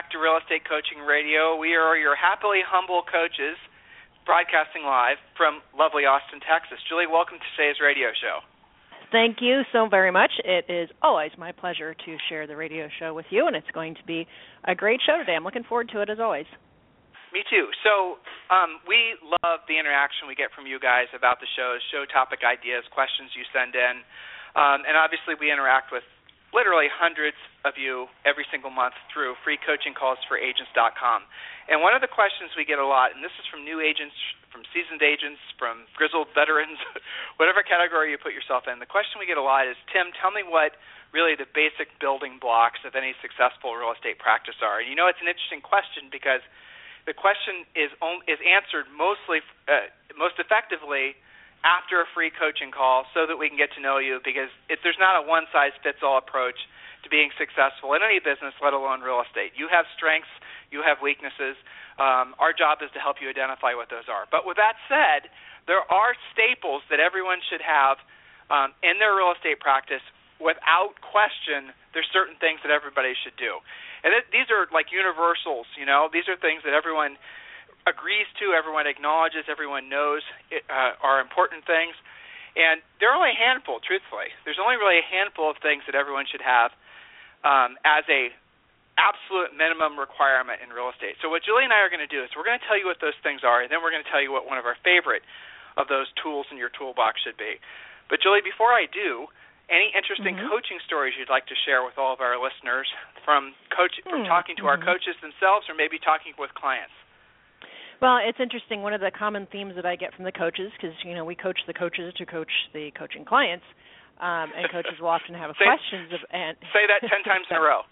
Back to Real Estate Coaching Radio. We are your happily humble coaches broadcasting live from lovely Austin, Texas. Julie, welcome to today's radio show. Thank you so very much. It is always my pleasure to share the radio show with you, and it's going to be a great show today. I'm looking forward to it as always. Me too. So, um, we love the interaction we get from you guys about the shows, show topic ideas, questions you send in. Um, and obviously, we interact with literally hundreds of you every single month through free coaching calls for freecoachingcallsforagents.com. And one of the questions we get a lot, and this is from new agents, from seasoned agents, from grizzled veterans, whatever category you put yourself in, the question we get a lot is Tim, tell me what really the basic building blocks of any successful real estate practice are. And you know, it's an interesting question because the question is, is answered mostly, uh, most effectively after a free coaching call so that we can get to know you because there's not a one size fits all approach to being successful in any business, let alone real estate. You have strengths, you have weaknesses. Um, our job is to help you identify what those are. But with that said, there are staples that everyone should have um, in their real estate practice. Without question, there's certain things that everybody should do, and it, these are like universals. You know, these are things that everyone agrees to, everyone acknowledges, everyone knows it, uh, are important things. And there are only a handful, truthfully. There's only really a handful of things that everyone should have um, as a absolute minimum requirement in real estate. So what Julie and I are going to do is we're going to tell you what those things are, and then we're going to tell you what one of our favorite of those tools in your toolbox should be. But Julie, before I do, any interesting mm-hmm. coaching stories you'd like to share with all of our listeners from coach from mm-hmm. talking to our hmm. coaches themselves or maybe talking with clients? Well, it's interesting. One of the common themes that I get from the coaches, because you know we coach the coaches to coach the coaching clients, um, and coaches will often have say, questions of and say that ten times in a row.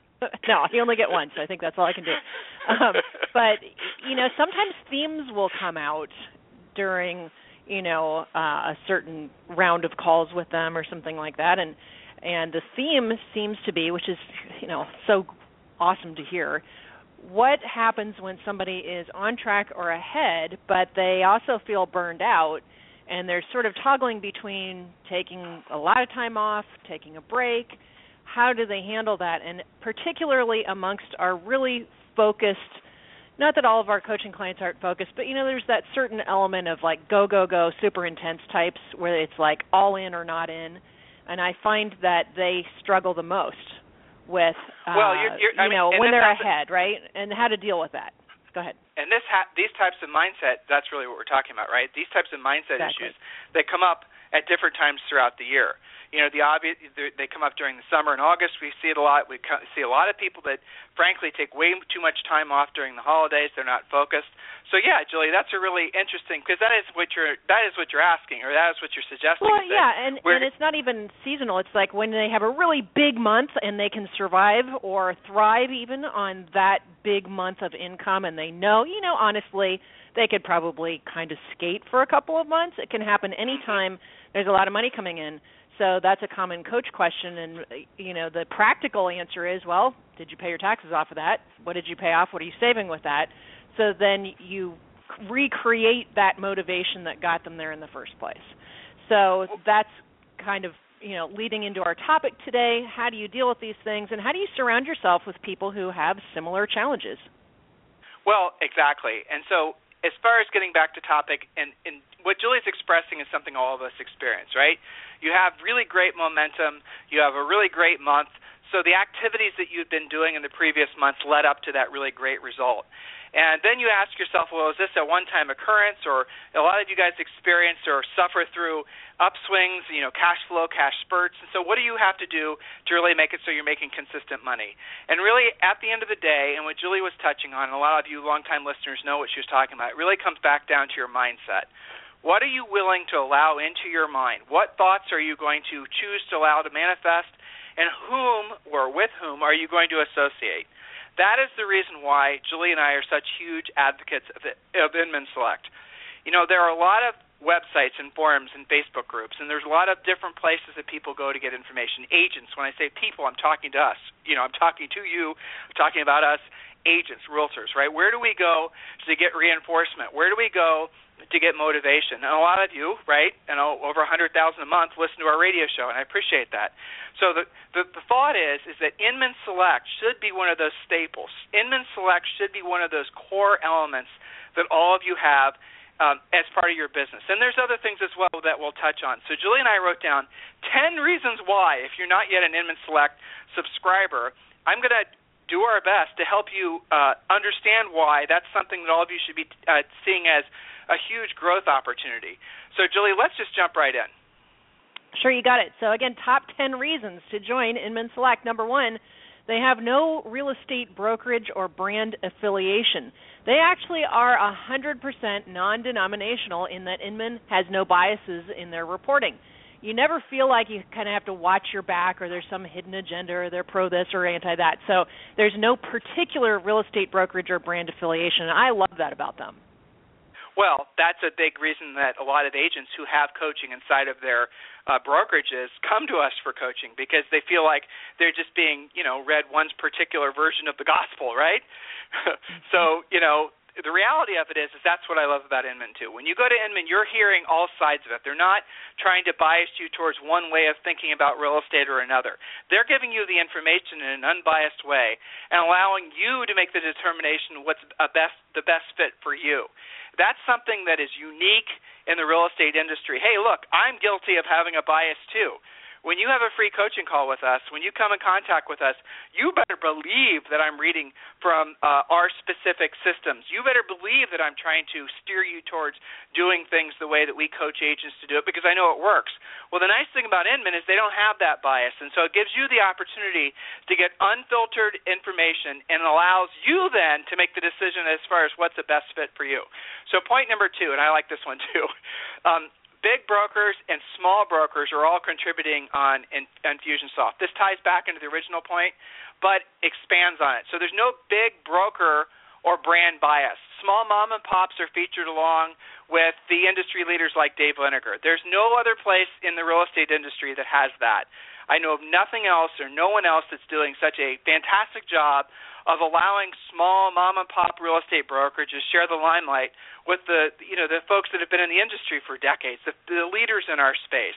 no, you only get one, so I think that's all I can do. Um, but you know, sometimes themes will come out during you know uh, a certain round of calls with them or something like that, and and the theme seems to be, which is you know so awesome to hear, what happens when somebody is on track or ahead, but they also feel burned out and they're sort of toggling between taking a lot of time off, taking a break. How do they handle that? And particularly amongst our really focused not that all of our coaching clients aren't focused, but you know, there's that certain element of like go, go, go, super intense types where it's like all in or not in. And I find that they struggle the most with uh, well, you're, you're, you know mean, when they're ahead, right? And how to deal with that. Go ahead. And this ha- these types of mindset, that's really what we're talking about, right? These types of mindset exactly. issues that come up at different times throughout the year you know the obvious they come up during the summer and August. We see it a lot. We see a lot of people that frankly take way too much time off during the holidays. They're not focused. So yeah, Julie, that's a really interesting because that is what you're that is what you're asking or that is what you're suggesting. Well, yeah, and and it's not even seasonal. It's like when they have a really big month and they can survive or thrive even on that big month of income, and they know, you know, honestly, they could probably kind of skate for a couple of months. It can happen anytime there's a lot of money coming in. So that's a common coach question and you know the practical answer is well did you pay your taxes off of that? What did you pay off? What are you saving with that? So then you recreate that motivation that got them there in the first place. So that's kind of you know leading into our topic today how do you deal with these things and how do you surround yourself with people who have similar challenges? Well exactly. And so as far as getting back to topic, and, and what Julie's expressing is something all of us experience, right? You have really great momentum, you have a really great month, so the activities that you've been doing in the previous months led up to that really great result. And then you ask yourself, well, is this a one-time occurrence, or a lot of you guys experience or suffer through upswings, you know, cash flow, cash spurts. And so, what do you have to do to really make it so you're making consistent money? And really, at the end of the day, and what Julie was touching on, and a lot of you longtime listeners know what she was talking about, it really comes back down to your mindset. What are you willing to allow into your mind? What thoughts are you going to choose to allow to manifest? And whom or with whom are you going to associate? That is the reason why Julie and I are such huge advocates of, of Inman Select. You know, there are a lot of websites and forums and Facebook groups, and there's a lot of different places that people go to get information. Agents, when I say people, I'm talking to us. You know, I'm talking to you, I'm talking about us, agents, realtors, right? Where do we go to get reinforcement? Where do we go to get motivation? And a lot of you, right, know, over 100,000 a month listen to our radio show, and I appreciate that. So the, the the thought is is that Inman Select should be one of those staples. Inman Select should be one of those core elements that all of you have um, as part of your business. And there's other things as well that we'll touch on. So Julie and I wrote down 10 reasons why, if you're not yet an Inman Select subscriber, I'm going to do our best to help you uh, understand why that's something that all of you should be uh, seeing as a huge growth opportunity. So Julie, let's just jump right in. Sure, you got it. So again, top 10 reasons to join Inman Select. Number one, they have no real estate brokerage or brand affiliation. They actually are 100% non denominational in that Inman has no biases in their reporting. You never feel like you kind of have to watch your back or there's some hidden agenda or they're pro this or anti that. So there's no particular real estate brokerage or brand affiliation. And I love that about them. Well, that's a big reason that a lot of agents who have coaching inside of their uh, brokerages come to us for coaching because they feel like they're just being, you know, read one's particular version of the gospel, right? so, you know, the reality of it is, is that's what I love about Inman too. When you go to Inman, you're hearing all sides of it. They're not trying to bias you towards one way of thinking about real estate or another. They're giving you the information in an unbiased way and allowing you to make the determination what's a best the best fit for you that's something that is unique in the real estate industry. Hey, look, I'm guilty of having a bias too. When you have a free coaching call with us, when you come in contact with us, you better believe that I'm reading from uh, our specific systems. You better believe that I'm trying to steer you towards doing things the way that we coach agents to do it because I know it works. Well, the nice thing about Inman is they don't have that bias, and so it gives you the opportunity to get unfiltered information and allows you then to make the decision as far as what's the best fit for you. So, point number two, and I like this one too. Um, big brokers and small brokers are all contributing on Infusionsoft. This ties back into the original point, but expands on it. So there's no big broker or brand bias. Small mom and pops are featured along with the industry leaders like Dave Liniger. There's no other place in the real estate industry that has that. I know of nothing else or no one else that's doing such a fantastic job of allowing small mom and pop real estate brokerages share the limelight with the you know the folks that have been in the industry for decades, the, the leaders in our space,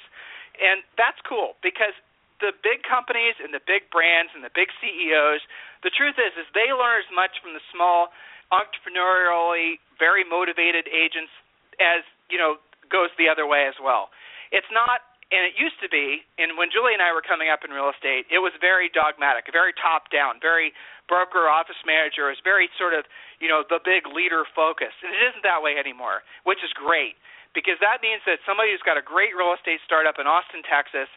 and that's cool because the big companies and the big brands and the big CEOs, the truth is is they learn as much from the small entrepreneurially very motivated agents as you know goes the other way as well. It's not and it used to be, and when Julie and I were coming up in real estate, it was very dogmatic, very top down, very broker office manager, is very sort of, you know, the big leader focus. And it isn't that way anymore, which is great because that means that somebody who's got a great real estate startup in Austin, Texas,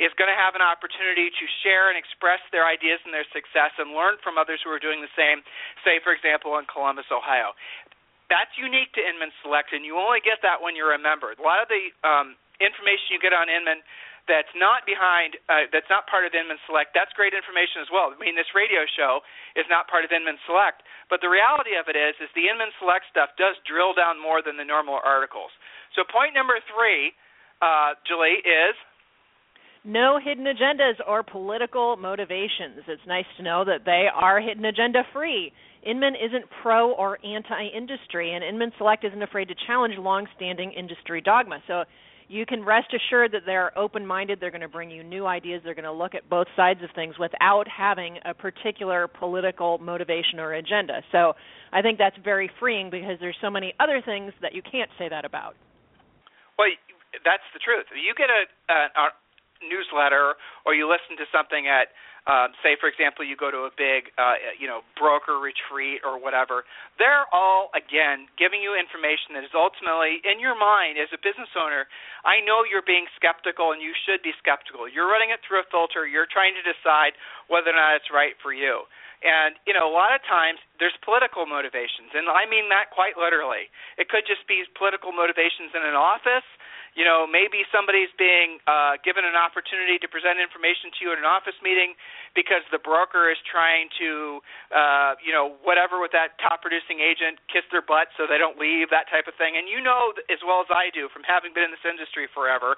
is going to have an opportunity to share and express their ideas and their success and learn from others who are doing the same, say, for example, in Columbus, Ohio. That's unique to Inman Select, and you only get that when you're a member. A lot of the um, information you get on Inman that's not behind uh, that's not part of Inman Select. That's great information as well. I mean, this radio show is not part of Inman Select, but the reality of it is, is the Inman Select stuff does drill down more than the normal articles. So point number three, uh, Julie, is no hidden agendas or political motivations. It's nice to know that they are hidden agenda free. Inman isn't pro or anti industry, and Inman Select isn't afraid to challenge long standing industry dogma. So you can rest assured that they're open minded. They're going to bring you new ideas. They're going to look at both sides of things without having a particular political motivation or agenda. So I think that's very freeing because there's so many other things that you can't say that about. Well, that's the truth. You get a, a, newsletter or you listen to something at um, say for example you go to a big uh, you know broker retreat or whatever they're all again giving you information that is ultimately in your mind as a business owner i know you're being skeptical and you should be skeptical. You're running it through a filter. You're trying to decide whether or not it's right for you and you know a lot of times there's political motivations and i mean that quite literally it could just be political motivations in an office you know, maybe somebody's being uh, given an opportunity to present information to you at an office meeting because the broker is trying to, uh, you know, whatever with that top producing agent, kiss their butt so they don't leave, that type of thing. And you know as well as I do from having been in this industry forever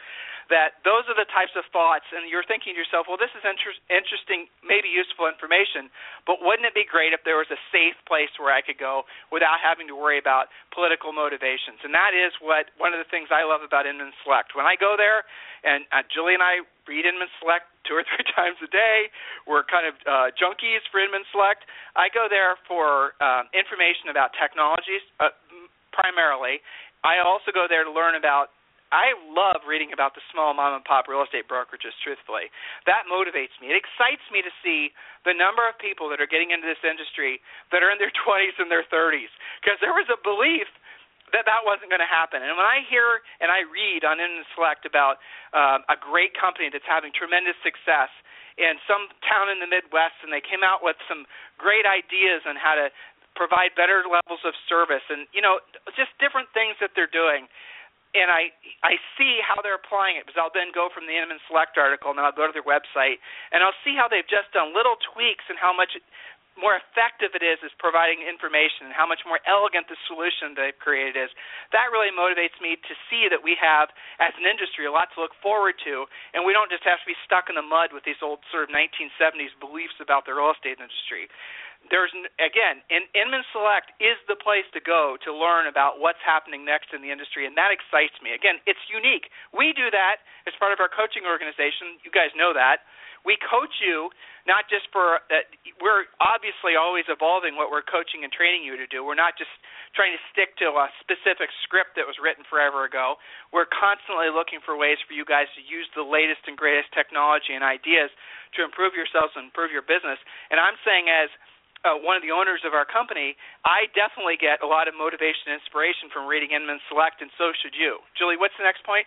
that those are the types of thoughts, and you're thinking to yourself, well, this is inter- interesting, maybe useful information, but wouldn't it be great if there was a safe place where I could go without having to worry about political motivations? And that is what one of the things I love about Inman Select. When I go there, and uh, Julie and I read Inman Select two or three times a day. We're kind of uh, junkies for Inman Select. I go there for um, information about technologies uh, primarily. I also go there to learn about I love reading about the small mom and pop real estate brokerages, truthfully. That motivates me. It excites me to see the number of people that are getting into this industry that are in their 20s and their 30s. Because there was a belief that that wasn't going to happen. And when I hear and I read on Inman Select about um, a great company that's having tremendous success in some town in the Midwest, and they came out with some great ideas on how to provide better levels of service, and you know, just different things that they're doing. And I I see how they're applying it because I'll then go from the Inman Select article and then I'll go to their website and I'll see how they've just done little tweaks and how much more effective it is is providing information and how much more elegant the solution they've created is. That really motivates me to see that we have, as an industry, a lot to look forward to, and we don't just have to be stuck in the mud with these old sort of 1970s beliefs about the real estate industry. There's again, in, Inman Select is the place to go to learn about what's happening next in the industry, and that excites me. Again, it's unique. We do that as part of our coaching organization. You guys know that we coach you not just for that we're obviously always evolving what we're coaching and training you to do we're not just trying to stick to a specific script that was written forever ago we're constantly looking for ways for you guys to use the latest and greatest technology and ideas to improve yourselves and improve your business and i'm saying as uh, one of the owners of our company, I definitely get a lot of motivation and inspiration from reading Inman Select, and so should you. Julie, what's the next point?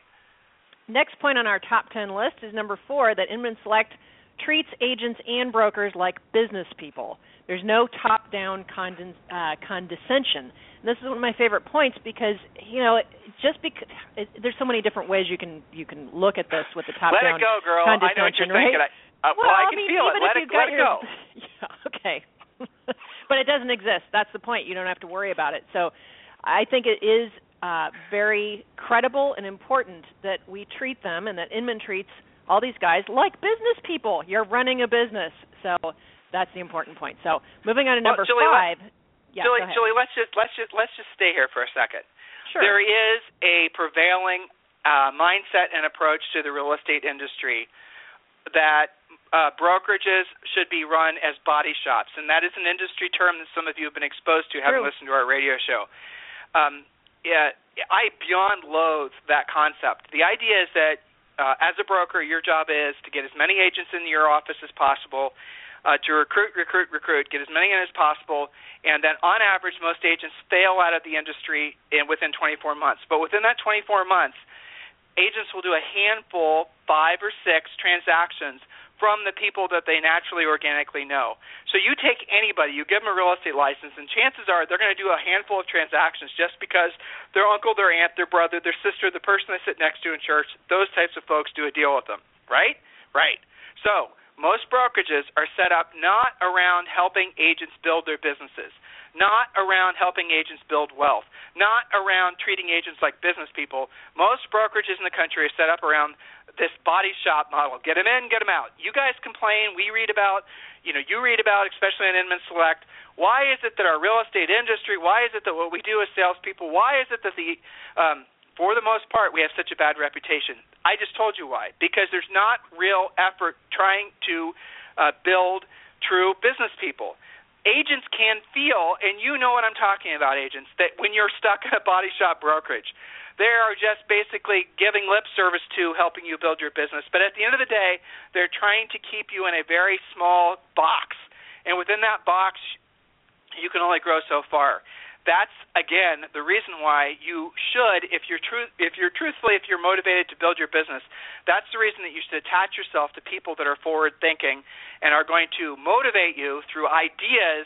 Next point on our top 10 list is number four that Inman Select treats agents and brokers like business people. There's no top down conden- uh, condescension. And this is one of my favorite points because, you know, just because it, there's so many different ways you can you can look at this with the top down condescension. Let it go, girl. I know what you're right? thinking. I, uh, well, well, I, I can mean, feel it. Let it, let it your, go. Yeah, okay. but it doesn't exist. That's the point. You don't have to worry about it. So I think it is uh, very credible and important that we treat them and that Inman treats all these guys like business people. You're running a business, so that's the important point. So moving on to number well, Julie, five. Yeah, Julie, Julie, let's just let's just let's just stay here for a second. Sure. There is a prevailing uh, mindset and approach to the real estate industry that uh, brokerages should be run as body shops, and that is an industry term that some of you have been exposed to having True. listened to our radio show. Um, yeah, I beyond loathe that concept. The idea is that uh, as a broker, your job is to get as many agents in your office as possible, uh, to recruit, recruit, recruit, get as many in as possible, and then on average, most agents fail out of the industry in within 24 months. But within that 24 months, agents will do a handful, five or six transactions from the people that they naturally organically know. So you take anybody, you give them a real estate license, and chances are they're going to do a handful of transactions just because their uncle, their aunt, their brother, their sister, the person they sit next to in church, those types of folks do a deal with them, right? Right. So most brokerages are set up not around helping agents build their businesses not around helping agents build wealth, not around treating agents like business people. Most brokerages in the country are set up around this body shop model. Get them in, get them out. You guys complain. We read about, you know, you read about, especially in Inman Select. Why is it that our real estate industry? Why is it that what we do as salespeople? Why is it that the, um, for the most part, we have such a bad reputation? I just told you why. Because there's not real effort trying to uh, build true business people agents can feel, and you know what I'm talking about, agents, that when you're stuck in a body shop brokerage, they are just basically giving lip service to helping you build your business. But at the end of the day, they're trying to keep you in a very small box. And within that box, you can only grow so far. That's again the reason why you should, if you're true, if you're truthfully, if you're motivated to build your business, that's the reason that you should attach yourself to people that are forward thinking and are going to motivate you through ideas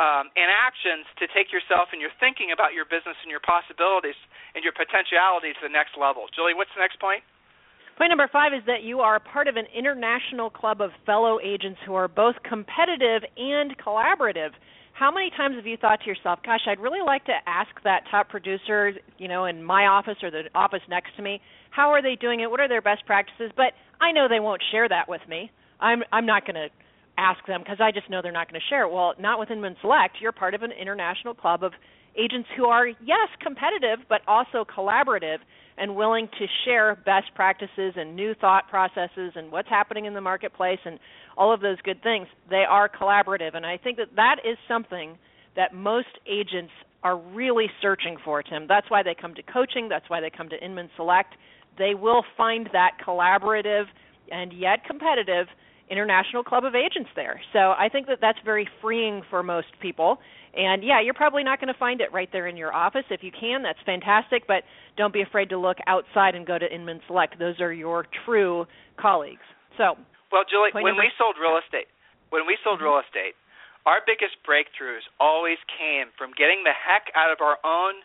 um, and actions to take yourself and your thinking about your business and your possibilities and your potentiality to the next level. Julie, what's the next point? Point number five is that you are part of an international club of fellow agents who are both competitive and collaborative. How many times have you thought to yourself, "Gosh, I'd really like to ask that top producer, you know, in my office or the office next to me, how are they doing it? What are their best practices?" But I know they won't share that with me. I'm I'm not going to ask them because I just know they're not going to share it. Well, not with Inman Select. You're part of an international club of agents who are yes competitive but also collaborative and willing to share best practices and new thought processes and what's happening in the marketplace and all of those good things. They are collaborative, and I think that that is something that most agents are really searching for, Tim. That's why they come to coaching. That's why they come to Inman Select. They will find that collaborative and yet competitive international club of agents there. So I think that that's very freeing for most people. And yeah, you're probably not going to find it right there in your office. If you can, that's fantastic, but don't be afraid to look outside and go to Inman Select. Those are your true colleagues. So, well, Julie, when we sold real estate, when we sold real estate, our biggest breakthroughs always came from getting the heck out of our own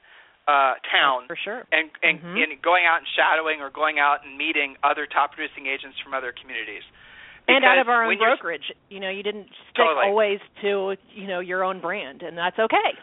uh, town for sure. and and, mm-hmm. and going out and shadowing or going out and meeting other top producing agents from other communities and out of our own brokerage. You know, you didn't stick totally. always to you know your own brand, and that's okay.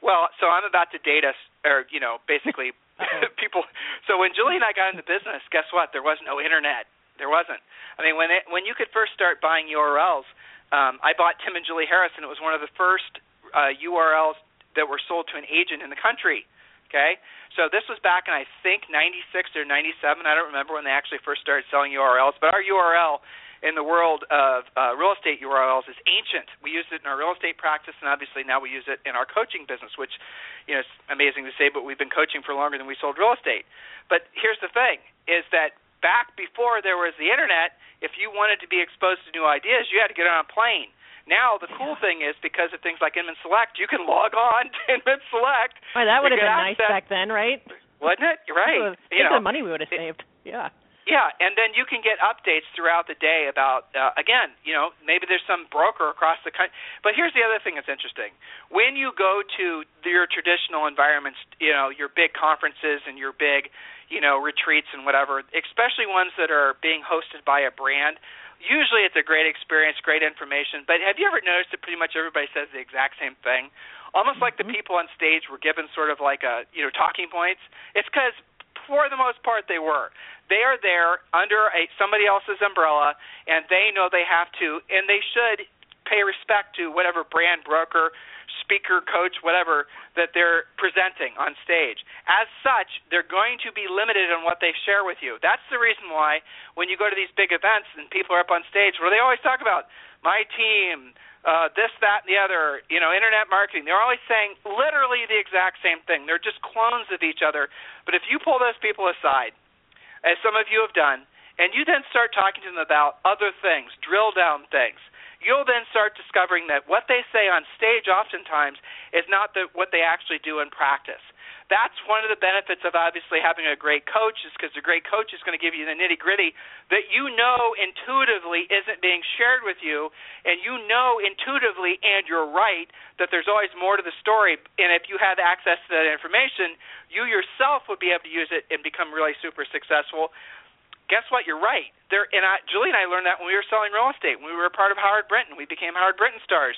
Well, so I'm about to date us, or you know, basically people. So when Julie and I got into business, guess what? There was no internet. There wasn't. I mean, when it, when you could first start buying URLs, um, I bought Tim and Julie Harris, and it was one of the first uh, URLs that were sold to an agent in the country. Okay, so this was back in I think '96 or '97. I don't remember when they actually first started selling URLs, but our URL in the world of uh, real estate URLs is ancient. We use it in our real estate practice, and obviously now we use it in our coaching business, which you know is amazing to say, but we've been coaching for longer than we sold real estate. But here's the thing: is that back before there was the internet, if you wanted to be exposed to new ideas, you had to get on a plane. Now the cool thing is because of things like Inman Select, you can log on to Inman Select. Well, that would have been nice back then, right? Wasn't it? You're right. Think you know, the money we would have saved. Yeah. Yeah, and then you can get updates throughout the day about uh, again, you know, maybe there's some broker across the country. But here's the other thing that's interesting: when you go to your traditional environments, you know, your big conferences and your big, you know, retreats and whatever, especially ones that are being hosted by a brand. Usually, it's a great experience, great information. But have you ever noticed that pretty much everybody says the exact same thing? Almost like the Mm-hmm. people on stage were given sort of like a, you know, talking points. It's because for the most part they were. They are there under a somebody else's umbrella and they know they have to and they should pay respect to whatever brand broker speaker coach whatever that they're presenting on stage. As such they're going to be limited on what they share with you. That's the reason why when you go to these big events and people are up on stage where they always talk about my team uh, this, that, and the other, you know, internet marketing. They're always saying literally the exact same thing. They're just clones of each other. But if you pull those people aside as some of you have done, and you then start talking to them about other things, drill down things, you'll then start discovering that what they say on stage oftentimes is not the, what they actually do in practice. That's one of the benefits of obviously having a great coach is because the great coach is going to give you the nitty gritty that you know intuitively isn't being shared with you, and you know intuitively, and you're right, that there's always more to the story. And if you have access to that information, you yourself would be able to use it and become really super successful. Guess what? You're right. There, and I, Julie and I learned that when we were selling real estate. When we were a part of Howard Brinton, we became Howard Brinton stars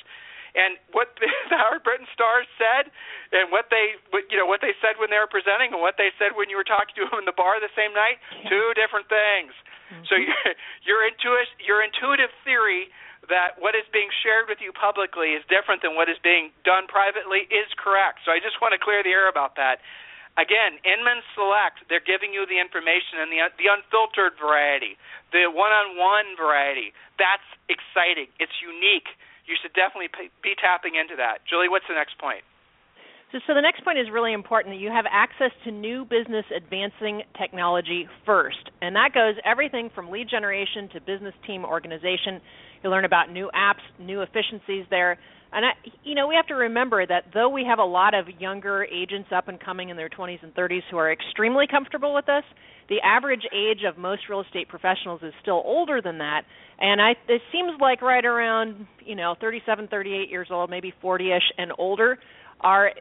and what the, the Howard Brinton stars said, and what they, what, you know, what they said when they were presenting, and what they said when you were talking to them in the bar the same night, yeah. two different things. Mm-hmm. So your your intuitive your intuitive theory that what is being shared with you publicly is different than what is being done privately is correct. So I just want to clear the air about that. Again, Inman Select, they're giving you the information and the the unfiltered variety, the one-on-one variety. That's exciting. It's unique you should definitely be tapping into that. Julie, what's the next point? So, so, the next point is really important that you have access to new business advancing technology first. And that goes everything from lead generation to business team organization. You learn about new apps, new efficiencies there. And I, you know, we have to remember that though we have a lot of younger agents up and coming in their 20s and 30s who are extremely comfortable with this, the average age of most real estate professionals is still older than that. And I, it seems like right around, you know, 37, 38 years old, maybe 40ish and older, are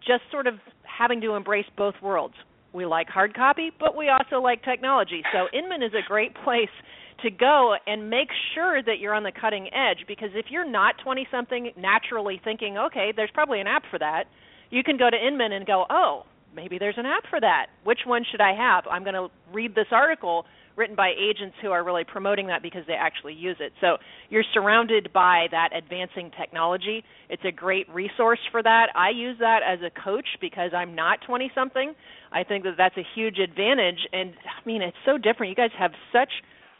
just sort of having to embrace both worlds we like hard copy, but we also like technology. So Inman is a great place to go and make sure that you're on the cutting edge because if you're not 20 something naturally thinking, okay, there's probably an app for that, you can go to Inman and go, oh, maybe there's an app for that. Which one should I have? I'm going to read this article written by agents who are really promoting that because they actually use it. So you're surrounded by that advancing technology. It's a great resource for that. I use that as a coach because I'm not 20 something. I think that that's a huge advantage and I mean it's so different. You guys have such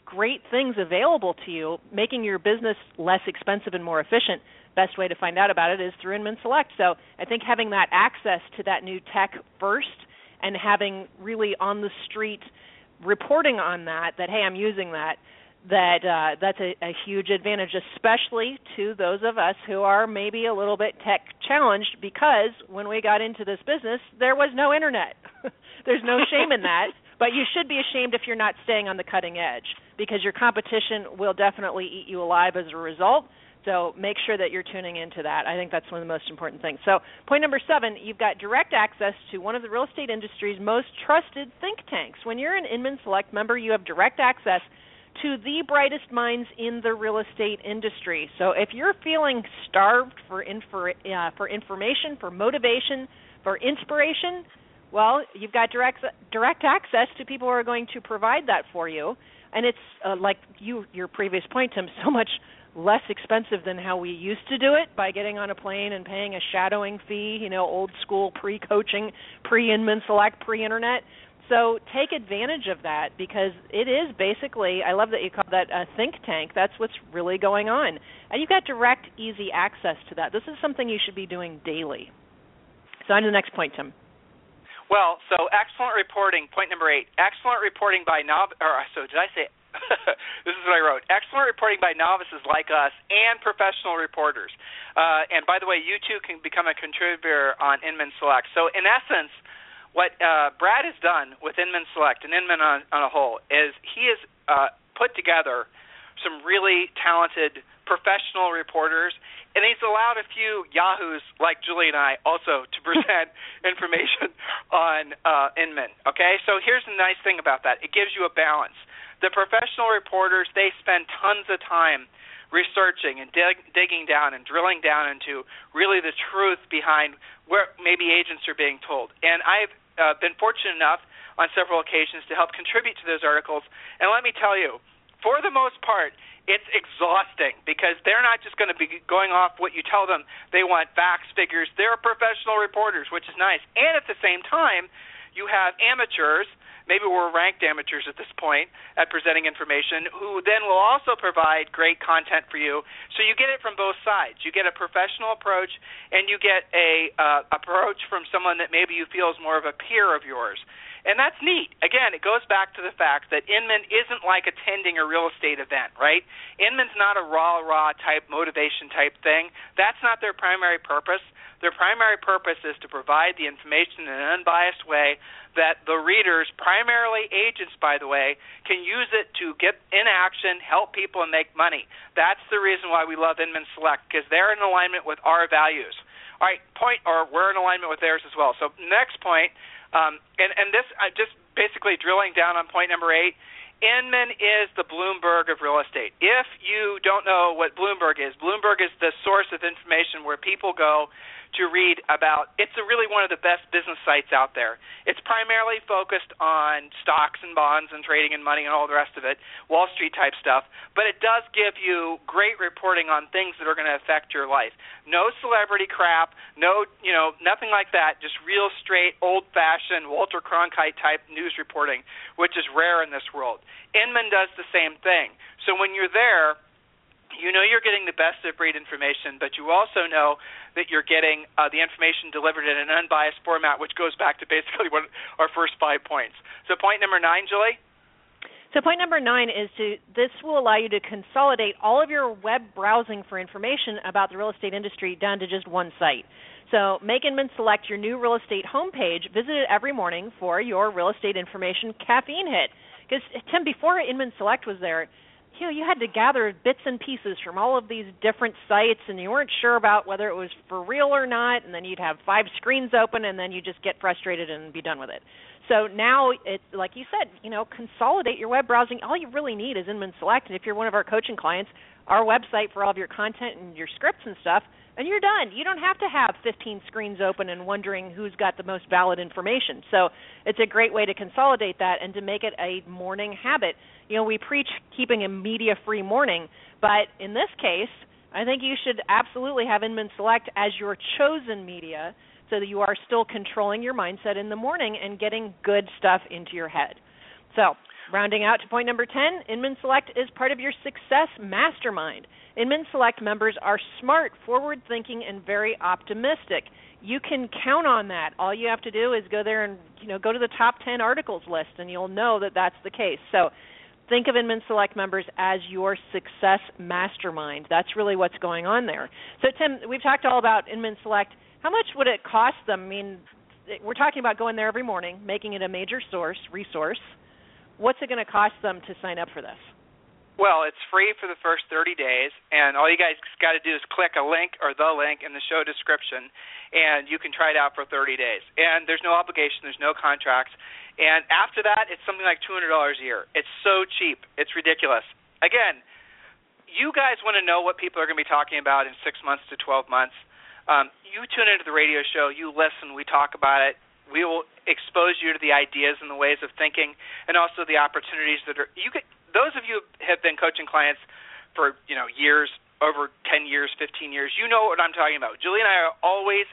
great things available to you, making your business less expensive and more efficient. Best way to find out about it is through Inman Select. So I think having that access to that new tech first and having really on the street reporting on that, that hey, I'm using that, that uh, that's a, a huge advantage, especially to those of us who are maybe a little bit tech challenged because when we got into this business, there was no internet. There's no shame in that, but you should be ashamed if you're not staying on the cutting edge because your competition will definitely eat you alive as a result. So make sure that you're tuning into that. I think that's one of the most important things. So, point number seven, you've got direct access to one of the real estate industry's most trusted think tanks. When you're an Inman Select member, you have direct access to the brightest minds in the real estate industry. So, if you're feeling starved for, infor- uh, for information, for motivation, for inspiration, well, you've got direct direct access to people who are going to provide that for you and it's uh, like you your previous point tim so much less expensive than how we used to do it by getting on a plane and paying a shadowing fee you know old school pre coaching pre inman select pre internet so take advantage of that because it is basically i love that you call that a think tank. That's what's really going on. And you've got direct easy access to that. This is something you should be doing daily. So on to the next point tim well, so excellent reporting. Point number eight: excellent reporting by nov. Or so did I say? this is what I wrote. Excellent reporting by novices like us and professional reporters. Uh, and by the way, you too can become a contributor on Inman Select. So in essence, what uh, Brad has done with Inman Select and Inman on, on a whole is he has uh, put together some really talented professional reporters and he's allowed a few yahoos like Julie and I also to present information on uh, Inman. Okay, so here's the nice thing about that: it gives you a balance. The professional reporters they spend tons of time researching and dig, digging down and drilling down into really the truth behind where maybe agents are being told. And I've uh, been fortunate enough on several occasions to help contribute to those articles. And let me tell you, for the most part, it's exhausting because they're not just going to be going off what you tell them. They want facts, figures. They're professional reporters, which is nice. And at the same time, you have amateurs, maybe we're ranked amateurs at this point at presenting information, who then will also provide great content for you. So you get it from both sides. You get a professional approach, and you get a uh, approach from someone that maybe you feel is more of a peer of yours. And that's neat. Again, it goes back to the fact that Inman isn't like attending a real estate event, right? Inman's not a raw, raw type motivation type thing. That's not their primary purpose. Their primary purpose is to provide the information in an unbiased way that the readers, primarily agents, by the way, can use it to get in action, help people, and make money. That's the reason why we love Inman Select because they're in alignment with our values. All right, point, or we're in alignment with theirs as well. So next point um, and and this uh, just basically drilling down on point number eight. Inman is the Bloomberg of real estate. If you don't know what Bloomberg is, Bloomberg is the source of information where people go to read about. It's really one of the best business sites out there. It's primarily focused on stocks and bonds and trading and money and all the rest of it, Wall Street type stuff, but it does give you great reporting on things that are going to affect your life. No celebrity crap, no, you know, nothing like that, just real straight old-fashioned Walter Cronkite type news reporting, which is rare in this world. Inman does the same thing. So when you're there, you know you're getting the best of breed information, but you also know that you're getting uh, the information delivered in an unbiased format, which goes back to basically one, our first five points. So, point number nine, Julie. So point number nine is to this will allow you to consolidate all of your web browsing for information about the real estate industry down to just one site. So make Inman select your new real estate homepage. Visit it every morning for your real estate information caffeine hit. Because Tim, before Inman Select was there, you know you had to gather bits and pieces from all of these different sites and you weren't sure about whether it was for real or not and then you'd have five screens open and then you just get frustrated and be done with it. So now it's like you said you know consolidate your web browsing. All you really need is inman select and if you're one of our coaching clients our website for all of your content and your scripts and stuff and you're done. You don't have to have 15 screens open and wondering who's got the most valid information. So it's a great way to consolidate that and to make it a morning habit. You know, we preach keeping a media-free morning, but in this case, I think you should absolutely have Inman Select as your chosen media so that you are still controlling your mindset in the morning and getting good stuff into your head. So, rounding out to point number 10, Inman Select is part of your success mastermind. Inman Select members are smart, forward thinking, and very optimistic. You can count on that. All you have to do is go there and you know go to the top 10 articles list and you'll know that that's the case. So think of Inman Select members as your success mastermind. That's really what's going on there. So Tim, we've talked all about Inman Select. How much would it cost them? I mean, we're talking about going there every morning, making it a major source resource. What's it going to cost them to sign up for this? Well, it's free for the first 30 days, and all you guys got to do is click a link or the link in the show description, and you can try it out for 30 days. And there's no obligation, there's no contracts. And after that, it's something like $200 a year. It's so cheap, it's ridiculous. Again, you guys want to know what people are going to be talking about in six months to 12 months. Um, you tune into the radio show, you listen, we talk about it. We will expose you to the ideas and the ways of thinking, and also the opportunities that are. You get those of you have been coaching clients for you know years, over 10 years, 15 years, you know what I'm talking about. Julie and I are always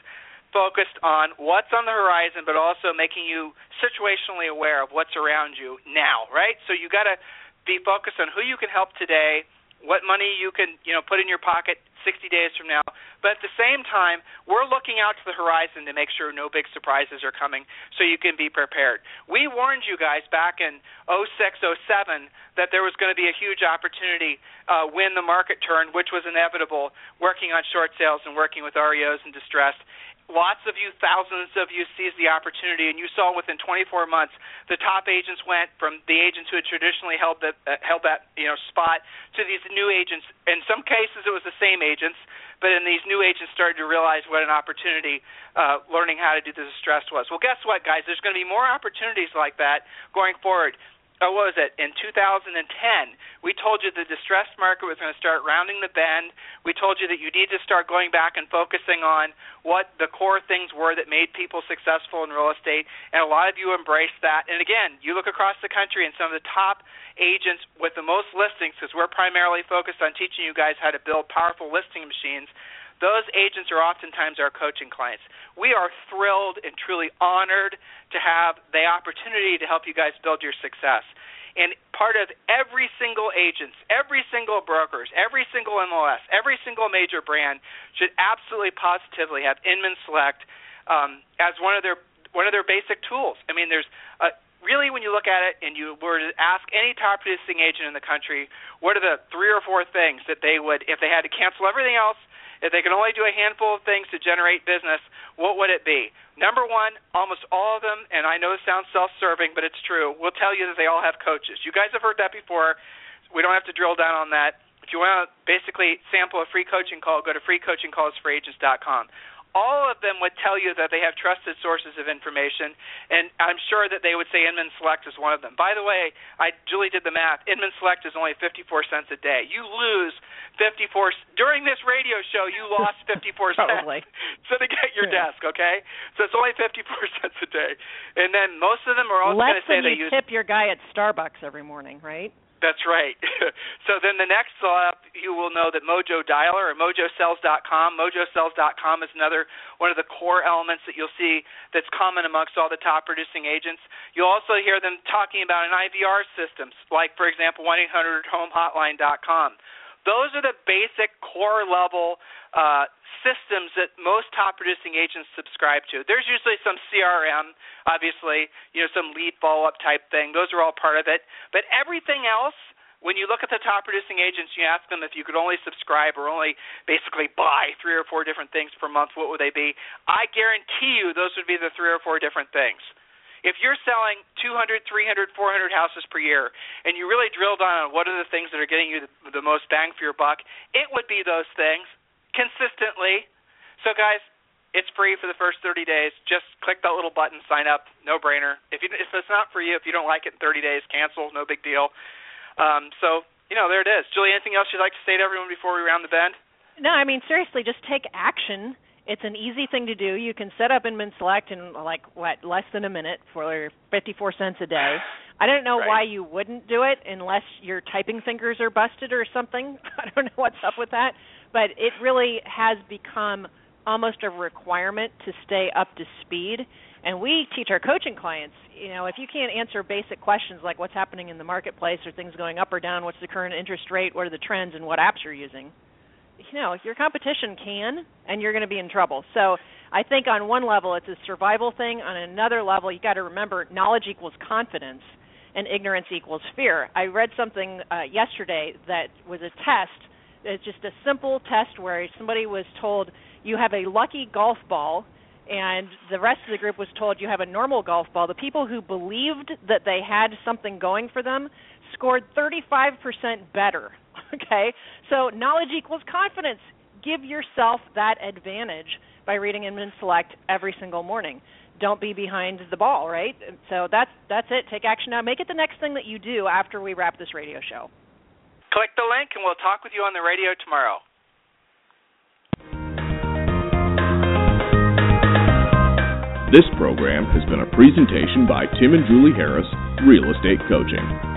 focused on what's on the horizon, but also making you situationally aware of what's around you now, right? So you got to be focused on who you can help today, what money you can you know put in your pocket 60 days from now. But at the same time, we're looking out to the horizon to make sure no big surprises are coming so you can be prepared. We warned you guys back in 06, 07 that there was going to be a huge opportunity uh, when the market turned, which was inevitable, working on short sales and working with REOs and distressed lots of you, thousands of you seized the opportunity, and you saw within 24 months the top agents went from the agents who had traditionally held that uh, held that you know spot to these new agents. In some cases, it was the same agents, but in these new agents started to realize what an opportunity uh, learning how to do the distress was. Well, guess what, guys? There's going to be more opportunities like that going forward oh, what was it? In 2010, we told you the distressed market was going to start rounding the bend. We told you that you need to start going back and focusing on what the core things were that made people successful in real estate, and a lot of you embraced that. And again, you look across the country, and some of the top agents with the most listings, because we're primarily focused on teaching you guys how to build powerful listing machines those agents are oftentimes our coaching clients. We are thrilled and truly honored to have the opportunity to help you guys build your success. And part of every single agent, every single brokers, every single MLS, every single major brand should absolutely positively have Inman Select um, as one of their one of their basic tools. I mean, there's a, really when you look at it and you were to ask any top producing agent in the country, what are the three or four things that they would, if they had to cancel everything else if they could only do a handful of things to generate business, what would it be? Number one, almost all of them, and I know it sounds self serving, but it's true, will tell you that they all have coaches. You guys have heard that before. We don't have to drill down on that. If you want to basically sample a free coaching call, go to freecoachingcallsforagents.com all of them would tell you that they have trusted sources of information, and I'm sure that they would say Inman Select is one of them. By the way, I Julie did the math. Inman Select is only 54 cents a day. You lose 54 during this radio show. You lost 54 cents. so to get your desk, okay? So it's only 54 cents a day, and then most of them are also going to say they use. tip your guy at Starbucks every morning, right? That's right. so then the next up, you will know that Mojo Dialer or MojoSells.com. MojoSells.com is another one of the core elements that you'll see that's common amongst all the top producing agents. You'll also hear them talking about an IVR systems, like for example 1-800-HOME-HOTLINE.com. Those are the basic core level uh, systems that most top producing agents subscribe to. There's usually some CRM, obviously, you know, some lead follow up type thing. Those are all part of it. But everything else, when you look at the top producing agents, you ask them if you could only subscribe or only basically buy three or four different things per month, what would they be? I guarantee you those would be the three or four different things. If you're selling 200, 300, 400 houses per year, and you really drill down on what are the things that are getting you the, the most bang for your buck, it would be those things consistently. So, guys, it's free for the first 30 days. Just click that little button, sign up, no brainer. If you, if it's not for you, if you don't like it in 30 days, cancel, no big deal. Um, so, you know, there it is. Julie, anything else you'd like to say to everyone before we round the bend? No, I mean seriously, just take action. It's an easy thing to do. You can set up and Inman Select in like what less than a minute for 54 cents a day. I don't know right. why you wouldn't do it unless your typing fingers are busted or something. I don't know what's up with that, but it really has become almost a requirement to stay up to speed. And we teach our coaching clients, you know, if you can't answer basic questions like what's happening in the marketplace, or things going up or down, what's the current interest rate, what are the trends, and what apps you're using, you know, your competition can, and you're going to be in trouble. So I think on one level it's a survival thing. On another level, you got to remember knowledge equals confidence, and ignorance equals fear. I read something uh, yesterday that was a test. It's just a simple test where somebody was told you have a lucky golf ball and the rest of the group was told you have a normal golf ball. The people who believed that they had something going for them scored 35% better Okay? So knowledge equals confidence. Give yourself that advantage by reading Inman Select every single morning. Don't be behind the ball, right? So that's that's it. Take action now. Make it the next thing that you do after we wrap this radio show. Click the link and we'll talk with you on the radio tomorrow. This program has been a presentation by Tim and Julie Harris, Real Estate Coaching.